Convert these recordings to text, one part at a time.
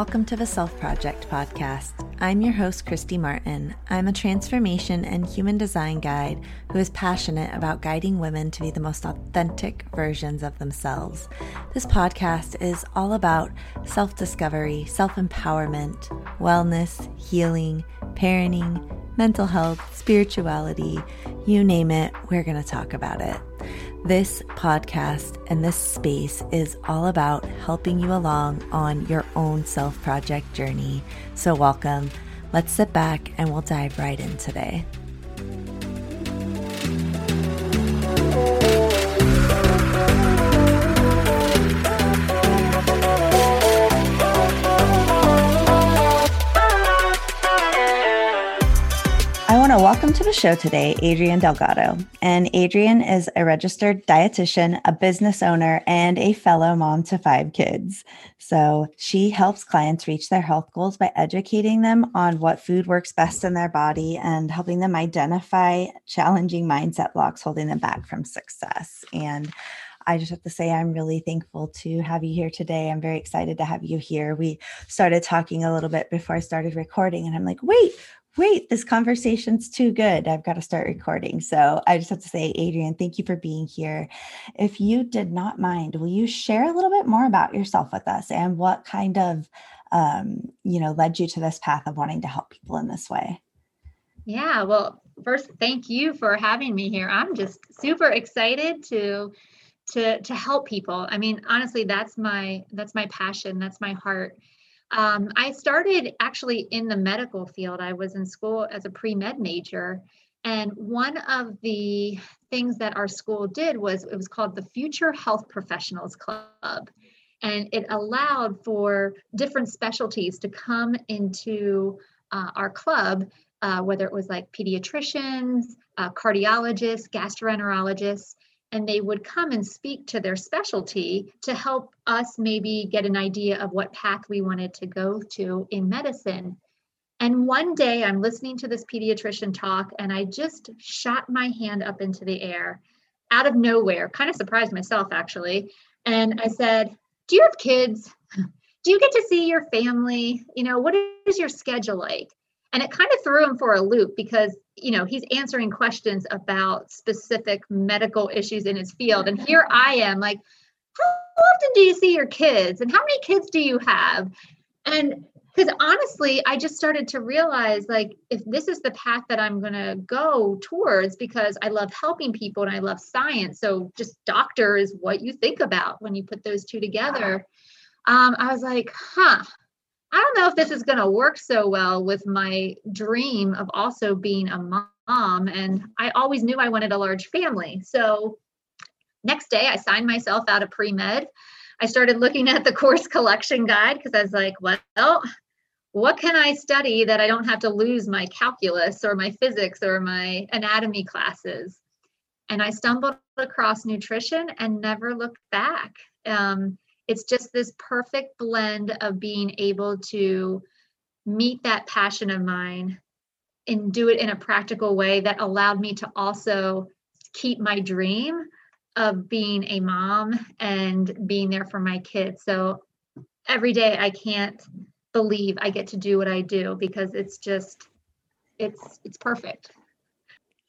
welcome to the Self Project podcast. I'm your host, Kristy Martin. I'm a transformation and human design guide who is passionate about guiding women to be the most authentic versions of themselves. This podcast is all about self discovery, self empowerment, wellness, healing, parenting, mental health, spirituality you name it, we're going to talk about it. This podcast and this space is all about helping you along on your own self project journey. So, welcome. Let's sit back and we'll dive right in today. Welcome to the show today Adrianne Delgado. And Adrianne is a registered dietitian, a business owner, and a fellow mom to five kids. So she helps clients reach their health goals by educating them on what food works best in their body and helping them identify challenging mindset blocks holding them back from success. And I just have to say, I'm really thankful to have you here today. I'm very excited to have you here. We started talking a little bit before I started recording, and I'm like, wait, wait, this conversation's too good. I've got to start recording. So I just have to say, Adrianne, thank you for being here. If you did not mind, will you share a little bit more about yourself with us and what kind of, um, you know, led you to this path of wanting to help people in this way? Yeah, well, first, thank you for having me here. I'm just super excited to to to help people. I mean, honestly, that's my that's my passion. That's my heart um, I started actually in the medical field. I was in school as a pre med major. And one of the things that our school did was it was called the Future Health Professionals Club. And it allowed for different specialties to come into uh, our club, uh, whether it was like pediatricians, uh, cardiologists, gastroenterologists, and they would come and speak to their specialty to help us maybe get an idea of what path we wanted to go to in medicine. And one day I'm listening to this pediatrician talk, and I just shot my hand up into the air out of nowhere, kind of surprised myself actually. And I said, Do you have kids? Do you get to see your family? You know, what is your schedule like? And it kind of threw him for a loop because you know he's answering questions about specific medical issues in his field. And here i am like how often do you see your kids? And how many kids do you have? And because honestly i just started to realize like if this is the path that i'm going to go towards because i love helping people and i love science. So just doctor is what you think about when you put those two together. Um, i was like huh I don't know if this is going to work so well with my dream of also being a mom. And I always knew I wanted a large family. So, next day, I signed myself out of pre med. I started looking at the course collection guide because I was like, well, what can I study that I don't have to lose my calculus or my physics or my anatomy classes? And I stumbled across nutrition and never looked back. Um, it's just this perfect blend of being able to meet that passion of mine and do it in a practical way that allowed me to also keep my dream of being a mom and being there for my kids. So every day I can't believe I get to do what I do because it's just it's it's perfect.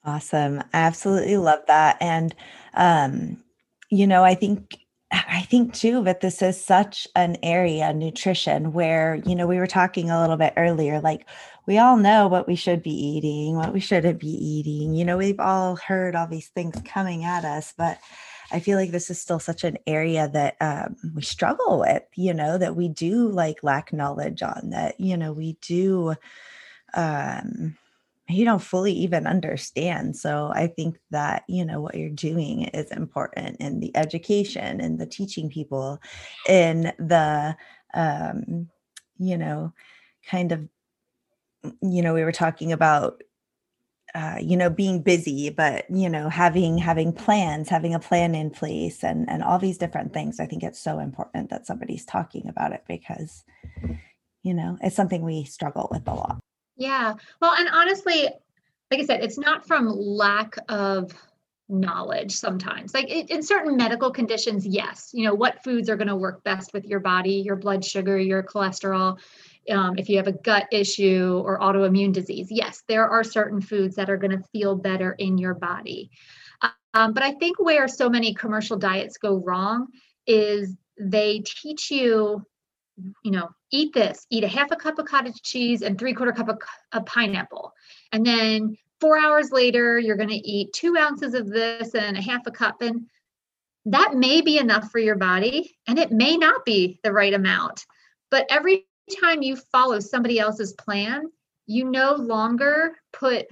Awesome. I absolutely love that and um you know, I think I think too that this is such an area, nutrition, where, you know, we were talking a little bit earlier, like we all know what we should be eating, what we shouldn't be eating. You know, we've all heard all these things coming at us, but I feel like this is still such an area that um, we struggle with, you know, that we do like lack knowledge on, that, you know, we do um you don't fully even understand. So I think that, you know, what you're doing is important in the education and the teaching people in the, um, you know, kind of, you know, we were talking about uh, you know being busy but you know having having plans having a plan in place and and all these different things i think it's so important that somebody's talking about it because you know it's something we struggle with a lot yeah. Well, and honestly, like I said, it's not from lack of knowledge sometimes. Like it, in certain medical conditions, yes, you know, what foods are going to work best with your body, your blood sugar, your cholesterol. Um, if you have a gut issue or autoimmune disease, yes, there are certain foods that are going to feel better in your body. Um, but I think where so many commercial diets go wrong is they teach you, you know, eat this, eat a half a cup of cottage cheese and three quarter cup of, of pineapple. And then four hours later, you're going to eat two ounces of this and a half a cup. And that may be enough for your body, and it may not be the right amount. But every time you follow somebody else's plan, you no longer put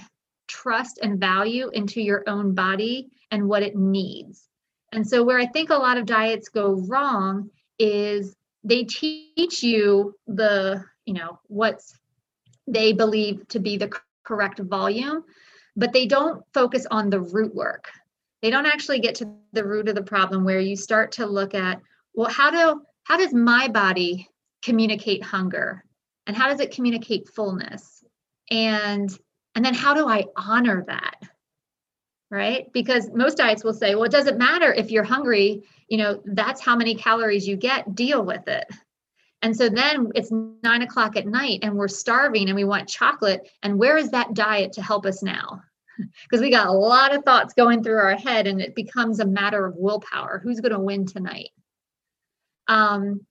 trust and value into your own body and what it needs. And so, where I think a lot of diets go wrong is they teach you the, you know, what's they believe to be the correct volume, but they don't focus on the root work. They don't actually get to the root of the problem where you start to look at, well, how do how does my body communicate hunger? And how does it communicate fullness? And and then how do I honor that? Right? Because most diets will say, well, it doesn't matter if you're hungry, you know, that's how many calories you get, deal with it. And so then it's nine o'clock at night and we're starving and we want chocolate. And where is that diet to help us now? Because we got a lot of thoughts going through our head and it becomes a matter of willpower. Who's going to win tonight? Um,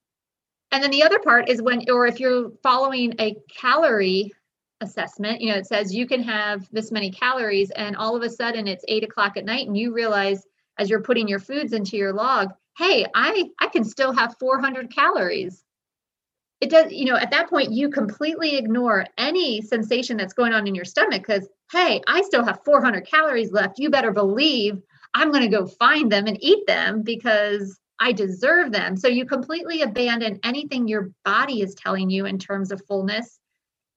and then the other part is when, or if you're following a calorie assessment, you know, it says you can have this many calories, and all of a sudden it's eight o'clock at night, and you realize as you're putting your foods into your log, hey, I I can still have 400 calories. It does, you know, at that point you completely ignore any sensation that's going on in your stomach because hey, I still have 400 calories left. You better believe I'm going to go find them and eat them because I deserve them. So you completely abandon anything your body is telling you in terms of fullness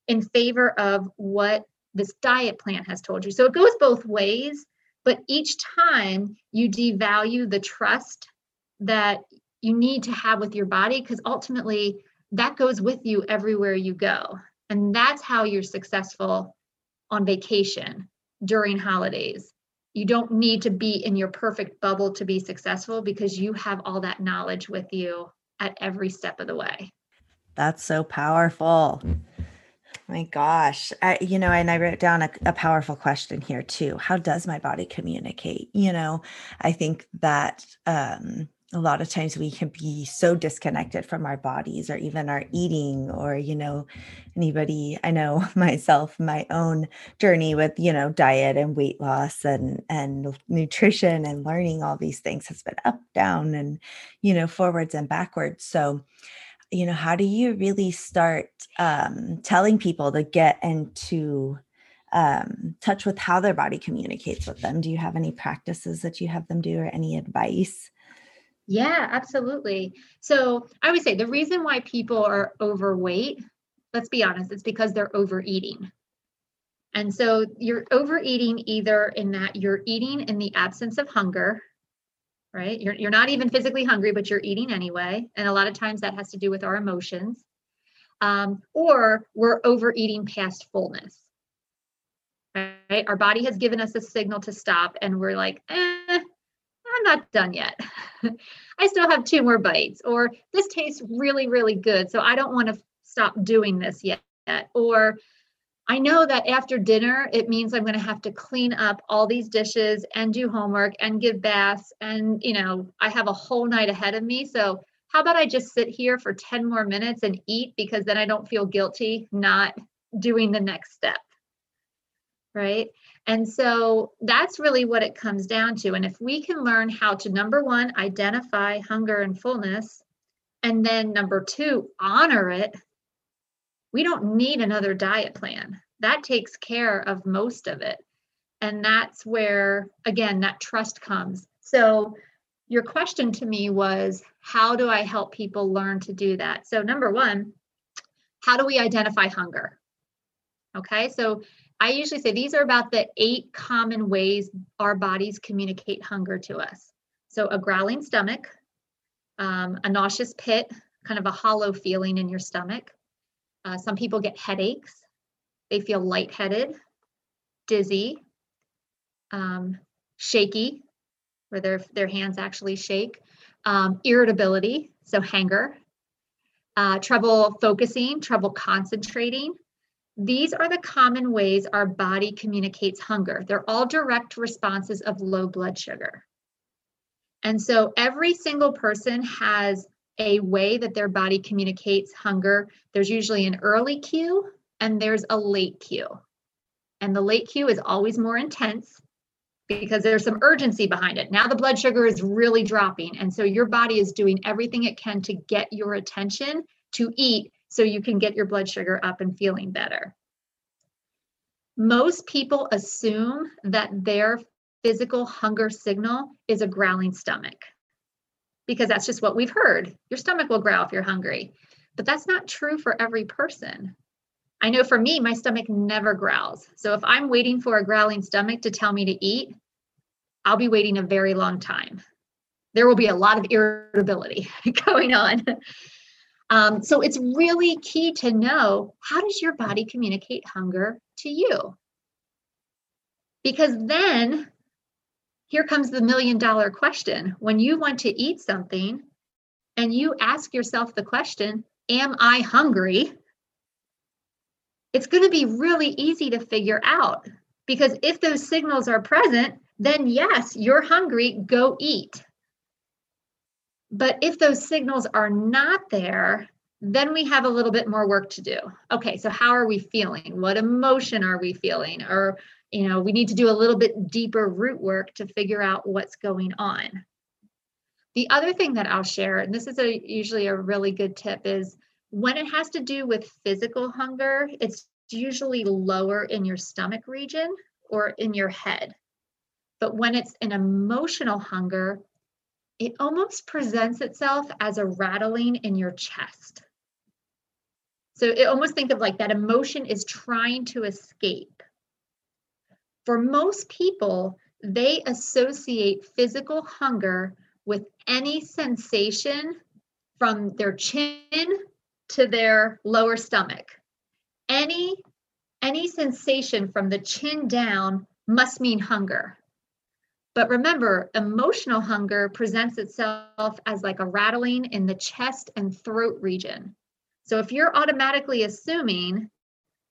in favor of what this diet plan has told you. So it goes both ways, but each time you devalue the trust that you need to have with your body because ultimately that goes with you everywhere you go. And that's how you're successful on vacation during holidays. You don't need to be in your perfect bubble to be successful because you have all that knowledge with you at every step of the way. That's so powerful. My gosh. I, you know, and I wrote down a, a, powerful question here too. How does my body communicate? You know, I think that um, a lot of times we can be so disconnected from our bodies or even our eating or, you know, anybody, I know myself, my own journey with, you know, diet and weight loss and, and nutrition and learning all these things has been up, down, and, you know, forwards and backwards. So, you know how do you really start um, telling people to get into um, touch with how their body communicates with them? Do you have any practices that you have them do or any advice? Yeah absolutely. So i would say the reason why people are overweight let's be honest it's because they're overeating. And so you're overeating either in that you're eating in the absence of hunger right? You're, you're not even physically hungry, but you're eating anyway. And a lot of times that has to do with our emotions. Um, or we're overeating past fullness. Right? Our body has given us a signal to stop, and we're like, eh, I'm not done yet. I still have two more bites, or this tastes really, really good. So I don't want to stop doing this yet. Or I know that after dinner, it means I'm going to have to clean up all these dishes and do homework and give baths. And, you know, I have a whole night ahead of me. So, how about I just sit here for 10 more minutes and eat because then I don't feel guilty not doing the next step? Right. And so that's really what it comes down to. And if we can learn how to, number one, identify hunger and fullness, and then number two, honor it we don't need another diet plan. That takes care of most of it. And that's where, again, that trust comes. So, your question to me was how do I help people learn to do that? So, number one, how do we identify hunger? Okay, so I usually say these are about the eight common ways our bodies communicate hunger to us. So, a growling stomach, um, a nauseous pit, kind of a hollow feeling in your stomach, uh, some people get headaches. They feel lightheaded, dizzy, um, shaky, where their, their hands actually shake, um, irritability, so hanger, uh, trouble focusing, trouble concentrating. These are the common ways our body communicates hunger. They're all direct responses of low blood sugar. And so every single person has a way that their body communicates hunger. There's usually an early cue and there's a late cue. And the late cue is always more intense because there's some urgency behind it. Now the blood sugar is really dropping. And so your body is doing everything it can to get your attention to eat so you can get your blood sugar up and feeling better. Most people assume that their physical hunger signal is a growling stomach because that's just what we've heard. Your stomach will growl if you're hungry. But that's not true for every person. I know for me, my stomach never growls. So if I'm waiting for a growling stomach to tell me to eat, I'll be waiting a very long time. There will be a lot of irritability going on. Um, so it's really key to know how does your body communicate hunger to you? Because then here comes the million dollar question. When you want to eat something and you ask yourself the question, Am I hungry? It's going to be really easy to figure out because if those signals are present, then yes, you're hungry, go eat. But if those signals are not there, then we have a little bit more work to do. Okay, so how are we feeling? What emotion are we feeling? Or, you know, we need to do a little bit deeper root work to figure out what's going on. The other thing that I'll share, and this is a usually a really good tip, is when it has to do with physical hunger, it's usually lower in your stomach region or in your head. But when it's an emotional hunger, it almost presents itself as a rattling in your chest. So it almost think of like that emotion is trying to escape. For most people, they associate physical hunger with any sensation from their chin to their lower stomach. Any any sensation from the chin down must mean hunger. But remember, emotional hunger presents itself as like a rattling in the chest and throat region. So if you're automatically assuming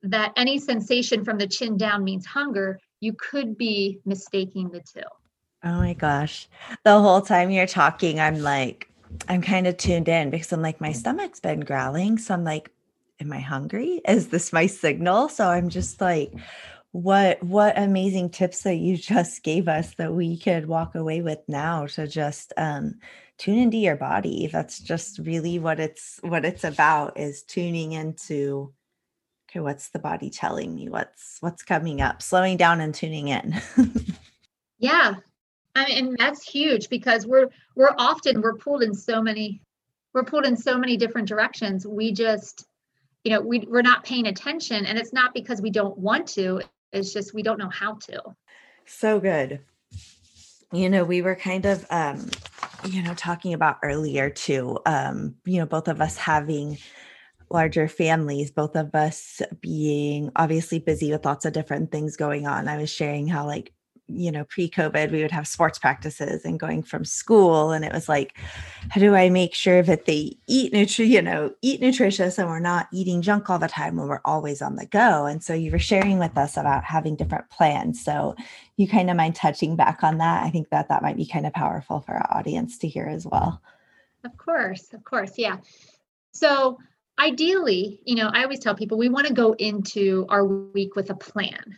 that any sensation from the chin down means hunger, you could be mistaking the two. Oh my gosh. The whole time you're talking, I'm like, I'm kind of tuned in because I'm like, my stomach's been growling. So I'm like, am I hungry? Is this my signal? So I'm just like, what what amazing tips that you just gave us that we could walk away with now to just um tune into your body that's just really what it's what it's about is tuning into okay what's the body telling me? What's what's coming up? Slowing down and tuning in. Yeah. I mean, and that's huge because we're we're often we're pulled in so many we're pulled in so many different directions. We just you know we, we're not paying attention and it's not because we don't want to it's just we don't know how to. So good. You know, we were kind of um, you know, talking about earlier too, um, you know, both of us having larger families, both of us being obviously busy with lots of different things going on. I was sharing how like you know, pre COVID, we would have sports practices and going from school. And it was like, how do I make sure that they eat nutri, you know, eat nutritious and we're not eating junk all the time when we're always on the go. And so you were sharing with us about having different plans. So you kind of mind touching back on that. I think that that might be kind of powerful for our audience to hear as well. Of course, of course. Yeah. So ideally, you know, I always tell people we want to go into our week with a plan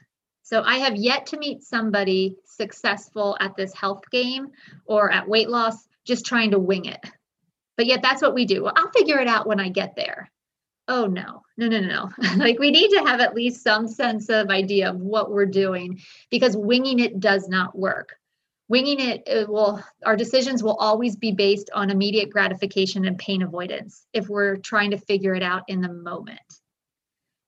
so I have yet to meet somebody successful at this health game or at weight loss just trying to wing it. But yet that's what we do. Well, I'll figure it out when I get there. Oh no, no, no, no. like we need to have at least some sense of idea of what we're doing because winging it does not work. Winging it, it will our decisions will always be based on immediate gratification and pain avoidance if we're trying to figure it out in the moment.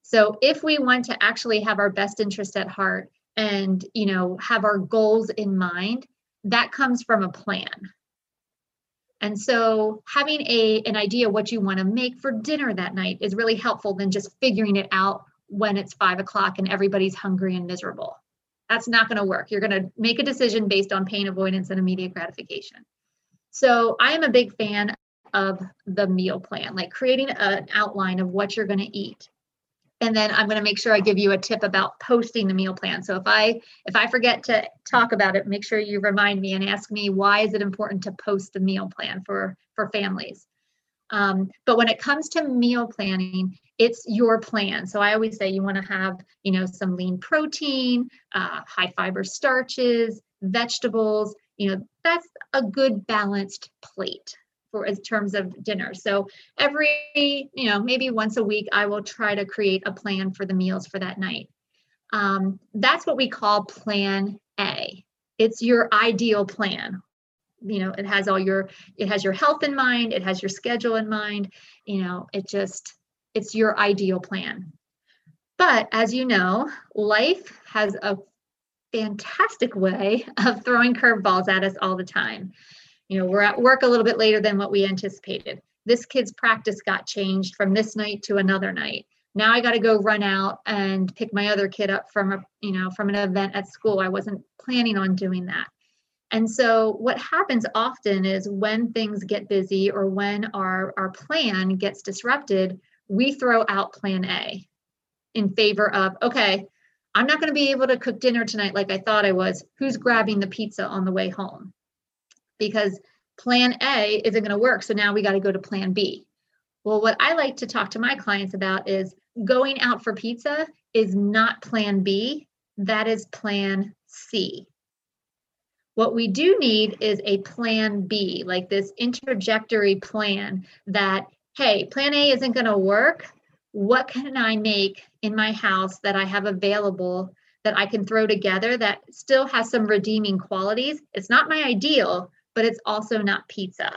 So if we want to actually have our best interest at heart and, you know, have our goals in mind, that comes from a plan. And so having a an idea what you want to make for dinner that night is really helpful than just figuring it out when it's five o'clock and everybody's hungry and miserable. That's not going to work. You're going to make a decision based on pain avoidance and immediate gratification. So I am a big fan of the meal plan, like creating an outline of what you're going to eat. And then I'm going to make sure I give you a tip about posting the meal plan. So if I if I forget to talk about it, make sure you remind me and ask me why is it important to post the meal plan for for families. Um, but when it comes to meal planning, it's your plan. So I always say you want to have, you know, some lean protein, uh, high fiber starches, vegetables. You know, that's a good balanced plate for in terms of dinner. So every, you know, maybe once a week, I will try to create a plan for the meals for that night. Um, that's what we call Plan A. It's your ideal plan you know it has all your it has your health in mind it has your schedule in mind you know it just it's your ideal plan. But as you know life has a fantastic way of throwing curveballs at us all the time. You know we're at work a little bit later than what we anticipated. This kid's practice got changed from this night to another night. Now i got to go run out and pick my other kid up from a you know from an event at school. I wasn't planning on doing that. And so what happens often is when things get busy or when our, our plan gets disrupted, we throw out plan A in favor of, okay, I'm not going to be able to cook dinner tonight like I thought I was. Who's grabbing the pizza on the way home? Because plan A isn't going to work. So now we got to go to plan B. Well, what I like to talk to my clients about is going out for pizza is not plan B, that is plan C. What we do need is a plan B, like this interjectory plan that, hey, plan A isn't going to work. What can I make in my house that I have available that I can throw together that still has some redeeming qualities? It's not my ideal, but it's also not pizza.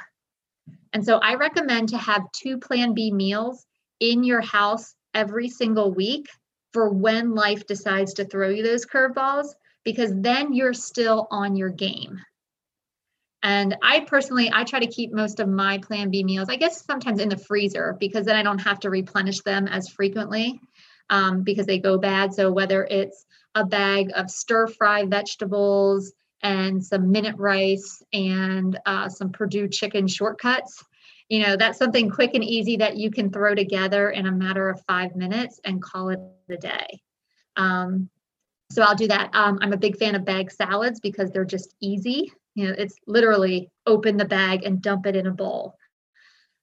And so I recommend to have two plan B meals in your house every single week for when life decides to throw you those curveballs because then you're still on your game. And I personally, I try to keep most of my Plan B meals, I guess sometimes in the freezer because then I don't have to replenish them as frequently um, because they go bad. So whether it's a bag of stir fry vegetables and some minute rice and uh, some Perdue chicken shortcuts, you know, that's something quick and easy that you can throw together in a matter of five minutes and call it a day. Um, so I'll do that. Um, I'm a big fan of bag salads because they're just easy. You know, it's literally open the bag and dump it in a bowl.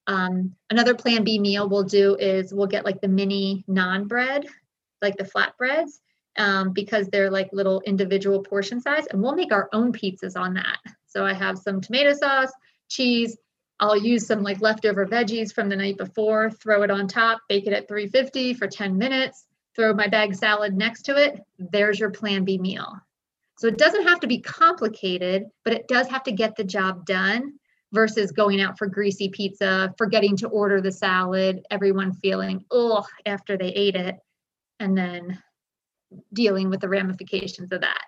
Um, another plan B meal we'll do is we'll get like the mini naan bread, like the flatbreads, um, because they're like little individual portion size, and we'll make our own pizzas on that. So I have some tomato sauce, cheese. I'll use some like leftover veggies from the night before, throw it on top, bake it at 350 for 10 minutes throw my bag salad next to it, there's your plan B meal. So it doesn't have to be complicated, but it does have to get the job done versus going out for greasy pizza, forgetting to order the salad, everyone feeling, oh, after they ate it, and then dealing with the ramifications of that.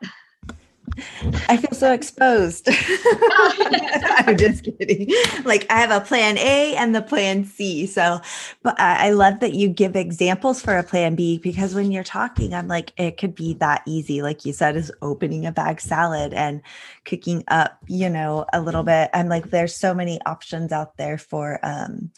I feel so exposed. I'm just kidding. Like I have a plan A and the plan C. So, but I love that you give examples for a plan B because when you're talking, I'm like, it could be that easy. Like you said, is opening a bag salad and cooking up, you know, a little bit. I'm like, there's so many options out there for, um,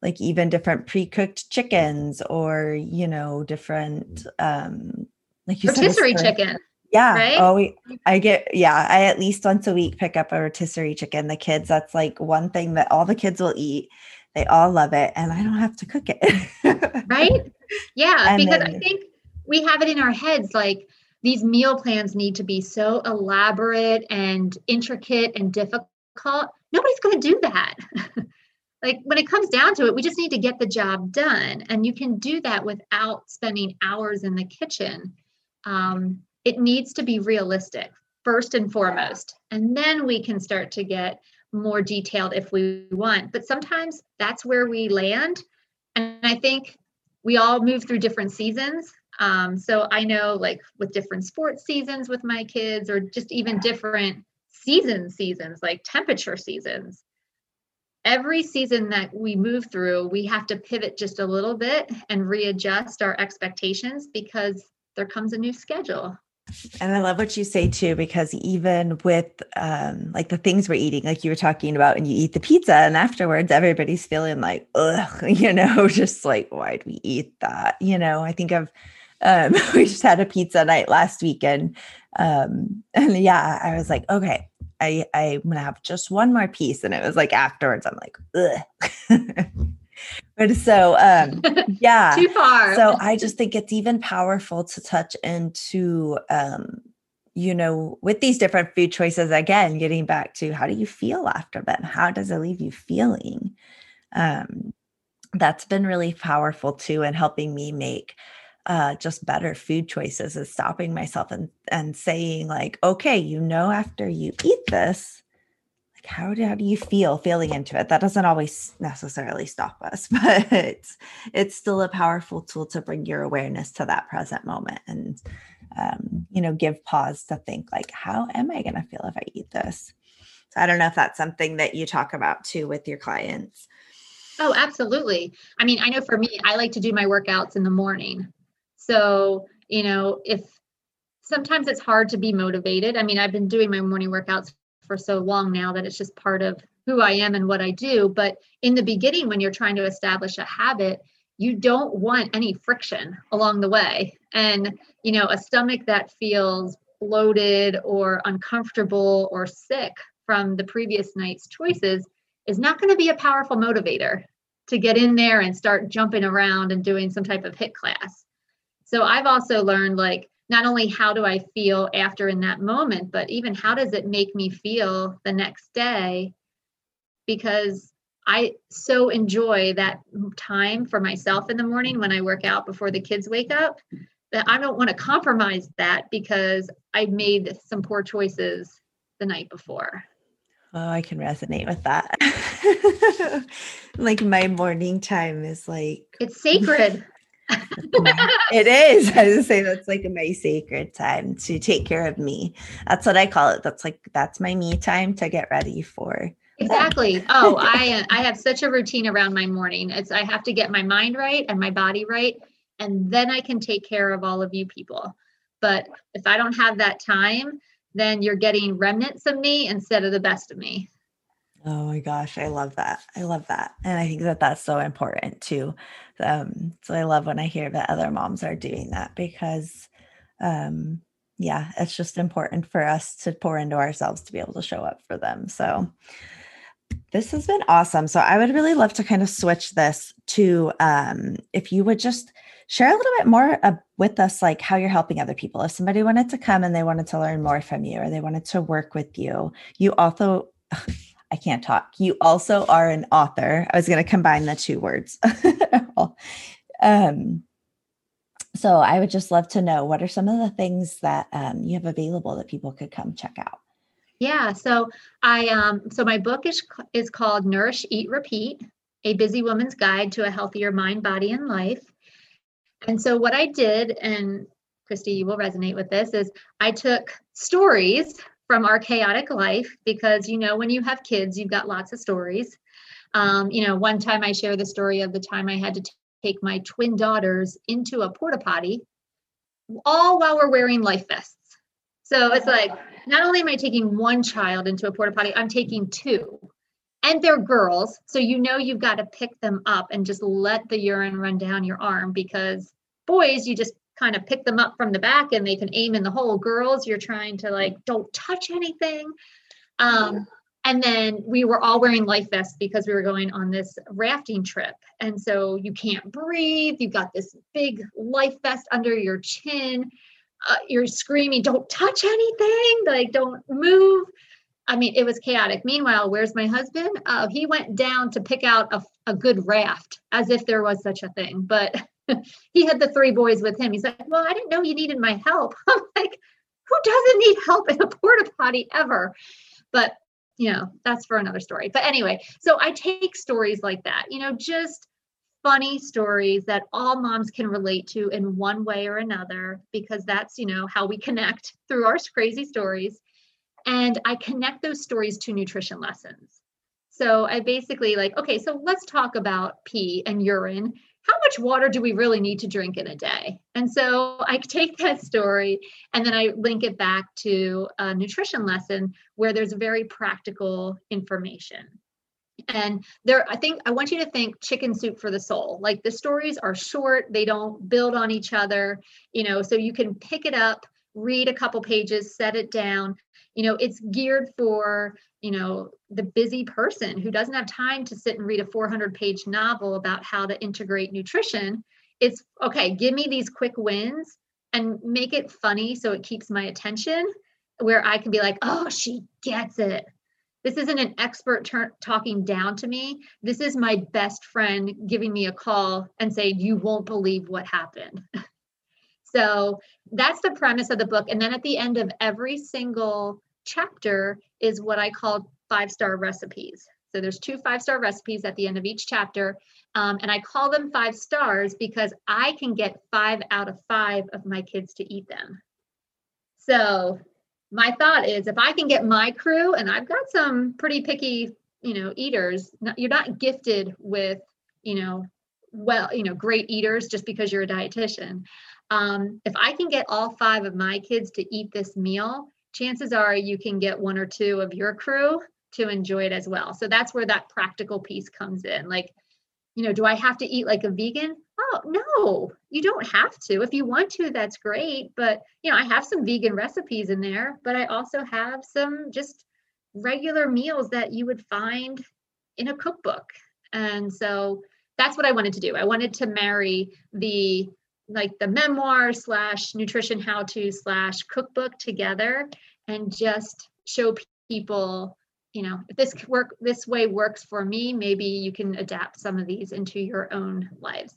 like even different pre-cooked chickens or, you know, different, um, like you rotisserie said, chicken yeah. Right? Oh, we, I get, yeah, I at least once a week pick up a rotisserie chicken. The kids, that's like one thing that all the kids will eat. They all love it, and I don't have to cook it. right? Yeah. And because then, I think we have it in our heads like these meal plans need to be so elaborate and intricate and difficult. Nobody's going to do that. like when it comes down to it, we just need to get the job done. And you can do that without spending hours in the kitchen. Um, it needs to be realistic first and foremost. And then we can start to get more detailed if we want. But sometimes that's where we land. And I think we all move through different seasons. Um, so I know, like with different sports seasons with my kids, or just even different season seasons, like temperature seasons. Every season that we move through, we have to pivot just a little bit and readjust our expectations because there comes a new schedule And I love what you say too, because even with um, like the things we're eating, like you were talking about, and you eat the pizza, and afterwards everybody's feeling like, ugh, you know, just like, why'd we eat that? You know, I think of um, we just had a pizza night last weekend. Um, and yeah, I was like, okay, I, I'm gonna have just one more piece. And it was like afterwards, I'm like, ugh. But so um yeah. Too far. So i just think it's even powerful to touch into um you know with these different food choices again getting back to how do you feel after them? How does it leave you feeling? Um that's been really powerful too in helping me make uh, just better food choices is stopping myself and and saying like okay you know after you eat this how do, how do you feel feeling into it? That doesn't always necessarily stop us but it's, it's still a powerful tool to bring your awareness to that present moment and um, you know give pause to think like how am i going to feel if i eat this? So i don't know if that's something that you talk about too with your clients. Oh absolutely. I mean i know for me i like to do my workouts in the morning. So you know if sometimes it's hard to be motivated. I mean i've been doing my morning workouts for so long now that it's just part of who I am and what I do. But in the beginning, when you're trying to establish a habit, you don't want any friction along the way. And, you know, a stomach that feels bloated or uncomfortable or sick from the previous night's choices is not going to be a powerful motivator to get in there and start jumping around and doing some type of HIIT class. So I've also learned like not only how do I feel after in that moment, but even how does it make me feel the next day? Because I so enjoy that time for myself in the morning when I work out before the kids wake up that I don't want to compromise that because I made some poor choices the night before. Oh, I can resonate with that. like my morning time is like it's sacred it is. I was say that's like my sacred time to take care of me. That's what I call it. That's like that's my me time to get ready for. Exactly. Oh, I uh, I have such a routine around my morning. It's I have to get my mind right and my body right, and then I can take care of all of you people. But if I don't have that time, then you're getting remnants of me instead of the best of me. Oh my gosh, I love that. I love that. And I think that that's so important too. Um, so I love when I hear that other moms are doing that because, um, yeah, it's just important for us to pour into ourselves to be able to show up for them. So this has been awesome. So I would really love to kind of switch this to um, if you would just share a little bit more uh, with us, like how you're helping other people. If somebody wanted to come and they wanted to learn more from you or they wanted to work with you, you also I can't talk. You also are an author. I was going to combine the two words. um, so I would just love to know what are some of the things that um, you have available that people could come check out. Yeah, so I um so my book is is called Nourish Eat Repeat: A Busy Woman's Guide to a Healthier Mind, Body and Life. And so what I did and Kristy, you will resonate with this is I took stories from our chaotic life because you know when you have kids you've got lots of stories. Um, you know one time i share the story of the time i had to t- take my twin daughters into a porta potty all while we're wearing life vests. So it's like not only am i taking one child into a porta potty i'm taking two. And they're girls so you know you've got to pick them up and just let the urine run down your arm because boys you just kind of pick them up from the back and they can aim in the hole. Girls, you're trying to like, don't touch anything. Um, and then we were all wearing life vests because we were going on this rafting trip. And so you can't breathe. You've got this big life vest under your chin. Uh, you're screaming, don't touch anything, like, don't move. I mean, it was chaotic. Meanwhile, where's my husband? Uh, he went down to pick out a, a good raft, as if there was such a thing. But he had the three boys with him. He's like, Well, I didn't know you needed my help. I'm like, Who doesn't need help in a porta potty ever? But, you know, that's for another story. But anyway, so I take stories like that, you know, just funny stories that all moms can relate to in one way or another, because that's, you know, how we connect through our crazy stories. And I connect those stories to nutrition lessons. So I basically like, okay, so let's talk about pee and urine how much water do we really need to drink in a day? And so I take that story and then I link it back to a nutrition lesson where there's very practical information. And there, I think I want you to think chicken soup for the soul. Like the stories are short, they don't build on each other, you know, so you can pick it up, read a couple pages, set it down. You know, it's geared for, you know, the busy person who doesn't have time to sit and read a 400 page novel about how to integrate nutrition. It's okay, give me these quick wins and make it funny so it keeps my attention where I can be like, oh, she gets it this isn't an expert ter- talking down to me. This is my best friend giving me a call and saying, You won't believe what happened. so that's the premise of the book. And then at the end of every single chapter is what I call five star recipes. So there's two five star recipes at the end of each chapter. Um, and I call them five stars because I can get five out of five of my kids to eat them. So my thought is if I can get my crew, and I've got some pretty picky, you know, eaters, you're not gifted with, you know, well, you know, great eaters just because you're a dietitian. Um, if I can get all five of my kids to eat this meal, chances are you can get one or two of your crew to enjoy it as well. So that's where that practical piece comes in. Like, you know, do I have to eat like a vegan? Oh, no, you don't have to. If you want to, that's great. But, you know, I have some vegan recipes in there, but I also have some just regular meals that you would find in a cookbook. And so that's what I wanted to do. I wanted to marry the like the memoir slash nutrition how to slash cookbook together and just show people you know if this work this way works for me maybe you can adapt some of these into your own lives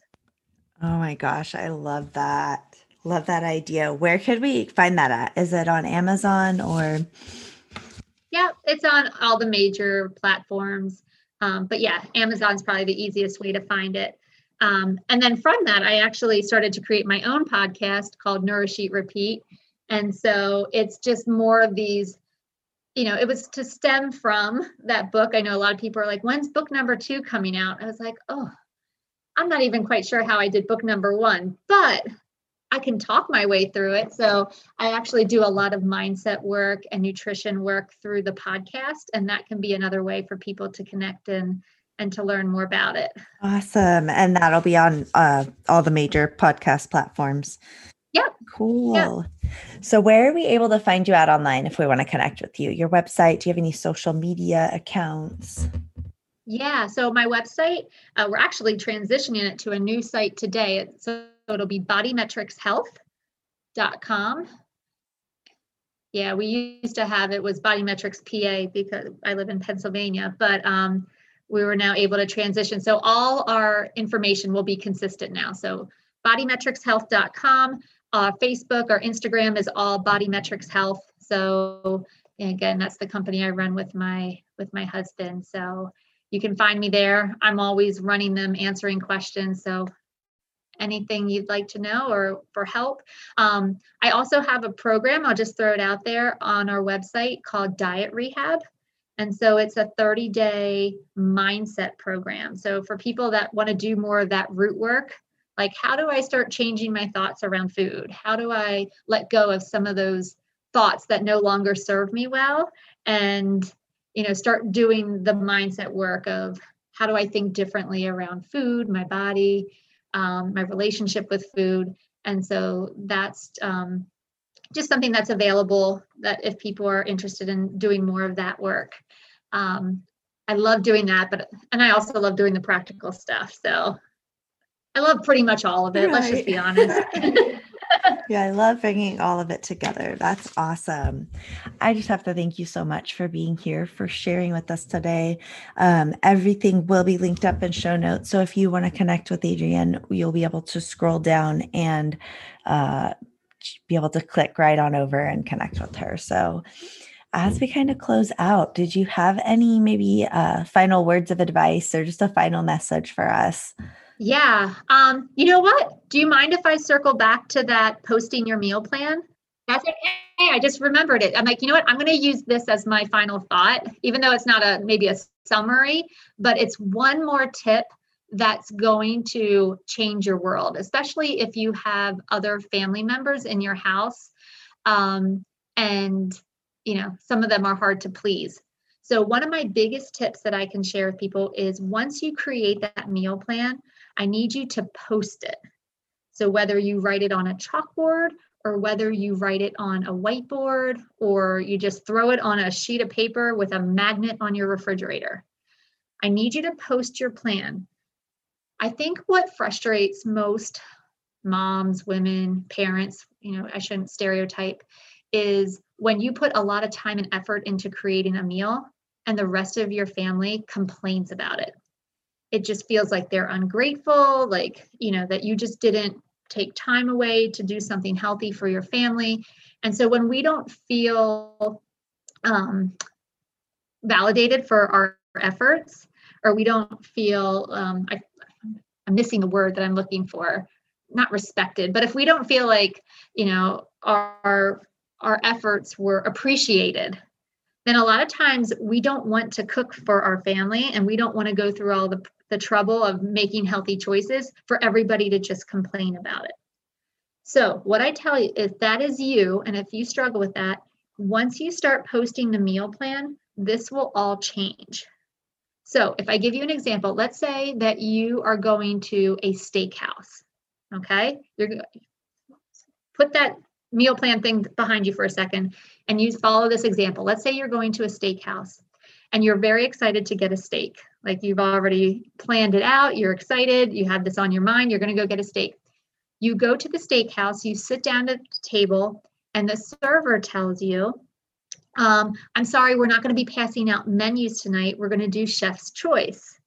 Oh my gosh, I love that. Love that idea. Where could we find that at? Is it on Amazon or? Yeah, it's on all the major platforms. Um, but yeah, Amazon's probably the easiest way to find it. Um, and then from that, I actually started to create my own podcast called Nourish Eat Repeat. And so it's just more of these, you know, it was to stem from that book. I know a lot of people are like, when's book number two coming out? I was like, oh, I'm not even quite sure how I did book number one, but I can talk my way through it. So I actually do a lot of mindset work and nutrition work through the podcast, and that can be another way for people to connect and and to learn more about it. Awesome, and that'll be on uh, all the major podcast platforms. Yep. Cool. Yep. So, where are we able to find you out online if we want to connect with you? Your website? Do you have any social media accounts? Yeah, so my website, uh, we're actually transitioning it to a new site today. So it'll be bodymetrixhealth.com. Yeah, we used to have it was Bodymetrix PA because I live in Pennsylvania, but um, we were now able to transition. So all our information will be consistent now. So bodymetrixhealth.com, uh, Facebook or Instagram is all Bodymetrix Health. So again, that's the company I run with my with my husband. So you can find me there. I'm always running them, answering questions. So anything you'd like to know or for help. Um, I also have a program, I'll just throw it out there on our website called Diet Rehab. And so it's a 30 day mindset program. So for people that want to do more of that root work, like how do I start changing my thoughts around food? How do I let go of some of those thoughts that no longer serve me well? And you know start doing the mindset work of how do i think differently around food my body um, my relationship with food and so that's um, just something that's available that if people are interested in doing more of that work um, i love doing that but and i also love doing the practical stuff so i love pretty much all of it right. let's just be honest yeah, I love bringing all of it together. That's awesome. I just have to thank you so much for being here, for sharing with us today. Um, everything will be linked up in show notes. So if you want to connect with Adrianne, you'll be able to scroll down and uh, be able to click right on over and connect with her. So as we kind of close out, did you have any maybe uh, final words of advice or just a final message for us? Yeah. Um, you know what? Do you mind if I circle back to that posting your meal plan? That's okay. I just remembered it. I'm like, you know what? I'm going to use this as my final thought, even though it's not a maybe a summary, but it's one more tip that's going to change your world, especially if you have other family members in your house. Um, and, you know, some of them are hard to please. So, one of my biggest tips that I can share with people is once you create that meal plan, I need you to post it. So, whether you write it on a chalkboard or whether you write it on a whiteboard or you just throw it on a sheet of paper with a magnet on your refrigerator, I need you to post your plan I think what frustrates most moms, women, parents, you know, I shouldn't stereotype, is when you put a lot of time and effort into creating a meal and the rest of your family complains about it. It just feels like they're ungrateful, like, you know, that you just didn't take time away to do something healthy for your family. And so when we don't feel um, validated for our efforts, or we don't feel, um, I I'm missing a word that I'm looking for, not respected, but if we don't feel like, you know, our our efforts were appreciated, then a lot of times we don't want to cook for our family and we don't want to go through all the, the trouble of making healthy choices for everybody to just complain about it. So, what I tell you is that is you. And if you struggle with that, once you start posting the meal plan, this will all change. So if I give you an example, let's say that you are going to a steakhouse. Okay, you're put that meal plan thing behind you for a second and you follow this example. Let's say you're going to a steakhouse and you're very excited to get a steak. Like you've already planned it out, you're excited, you have this on your mind, you're going to go get a steak. You go to the steakhouse, you sit down at the table, and the server tells you, um, I'm sorry, we're not going to be passing out menus tonight. We're going to do chef's choice.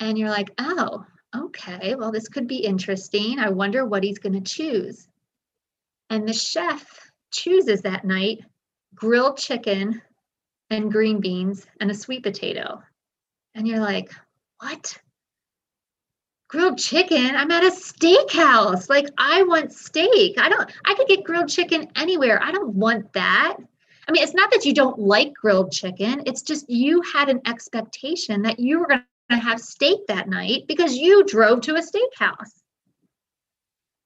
And you're like, oh, okay, well, this could be interesting. I wonder what he's going to choose. And the chef chooses that night grilled chicken and green beans and a sweet potato. And you're like, what? Grilled chicken? I'm at a steakhouse. Like, I want steak. I don't, I could get grilled chicken anywhere. I don't want that. I mean, it's not that you don't like grilled chicken, it's just you had an expectation that you were going to have steak that night because you drove to a steakhouse.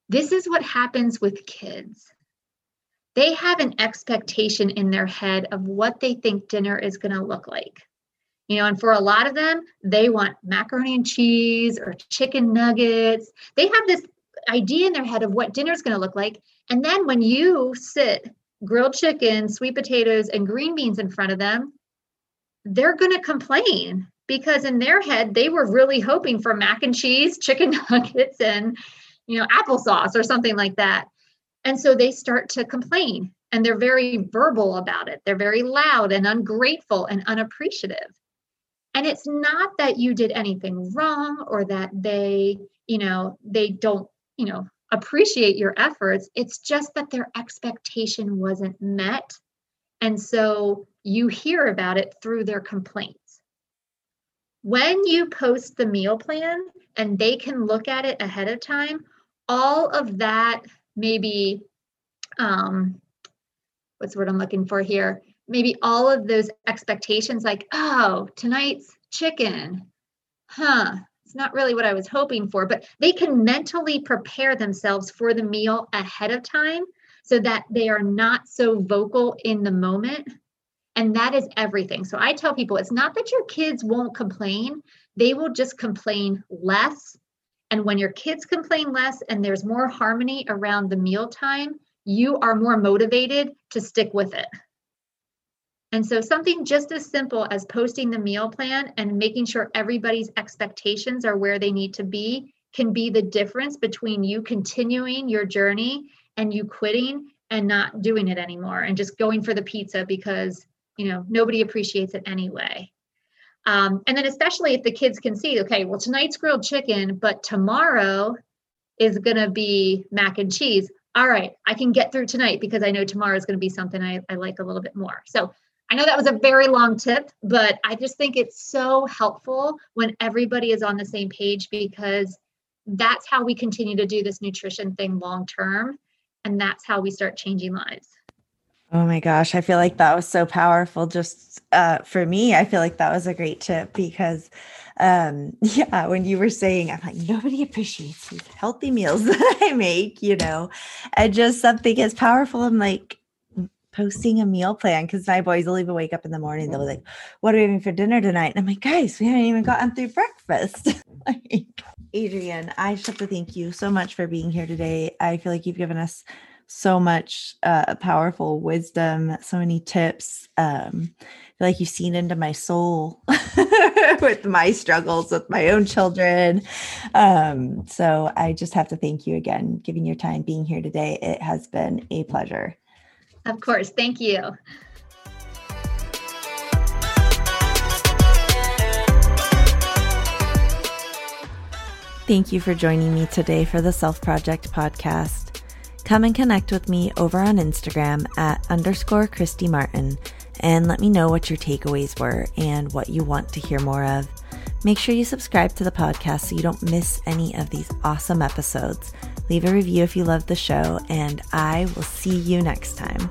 This is what happens with kids. They have an expectation in their head of what they think dinner is going to look like. You know, and for a lot of them, they want macaroni and cheese or chicken nuggets. They have this idea in their head of what dinner is going to look like. And then when you sit grilled chicken, sweet potatoes, and green beans in front of them, they're going to complain because in their head, they were really hoping for mac and cheese, chicken nuggets, and you know, applesauce or something like that. And so they start to complain and they're very verbal about it. They're very loud and ungrateful and unappreciative. And it's not that you did anything wrong or that they, you know, they don't, you know, appreciate your efforts. It's just that their expectation wasn't met. And so you hear about it through their complaints. When you post the meal plan and they can look at it ahead of time, all of that maybe um what's the word I'm looking for here? Maybe all of those expectations like, oh, tonight's chicken. Huh, it's not really what I was hoping for, but they can mentally prepare themselves for the meal ahead of time so that they are not so vocal in the moment. And that is everything. So I tell people it's not that your kids won't complain, they will just complain less. And when your kids complain less and there's more harmony around the meal time, you are more motivated to stick with it. And so, something just as simple as posting the meal plan and making sure everybody's expectations are where they need to be can be the difference between you continuing your journey and you quitting and not doing it anymore and just going for the pizza because you know nobody appreciates it anyway. Um, and then, especially if the kids can see, okay, well, tonight's grilled chicken, but tomorrow is going to be mac and cheese. All right, I can get through tonight because I know tomorrow is going to be something I, I like a little bit more. So, I know that was a very long tip, but I just think it's so helpful when everybody is on the same page because that's how we continue to do this nutrition thing long term. And that's how we start changing lives. Oh my gosh, I feel like that was so powerful. Just uh, for me, I feel like that was a great tip because, um, yeah, when you were saying, I'm like, nobody appreciates these healthy meals that I make, you know, and just something as powerful. I'm like, posting a meal plan because my boys will even wake up in the morning. They'll be like, What are we having for dinner tonight? And I'm like, Guys, we haven't even gotten through breakfast. like, Adrianne, I just have to thank you so much for being here today. I feel like you've given us so much uh, powerful wisdom, so many tips. Um, I feel like you've seen into my soul with my struggles with my own children. Um, so I just have to thank you again, giving your time, being here today. It has been a pleasure. Of course. Thank you. Thank you for joining me today for the Self Project podcast. Come and connect with me over on Instagram at underscore Kristy Martin and let me know what your takeaways were and what you want to hear more of. Make sure you subscribe to the podcast so you don't miss any of these awesome episodes. Leave a review if you love the show, and I will see you next time.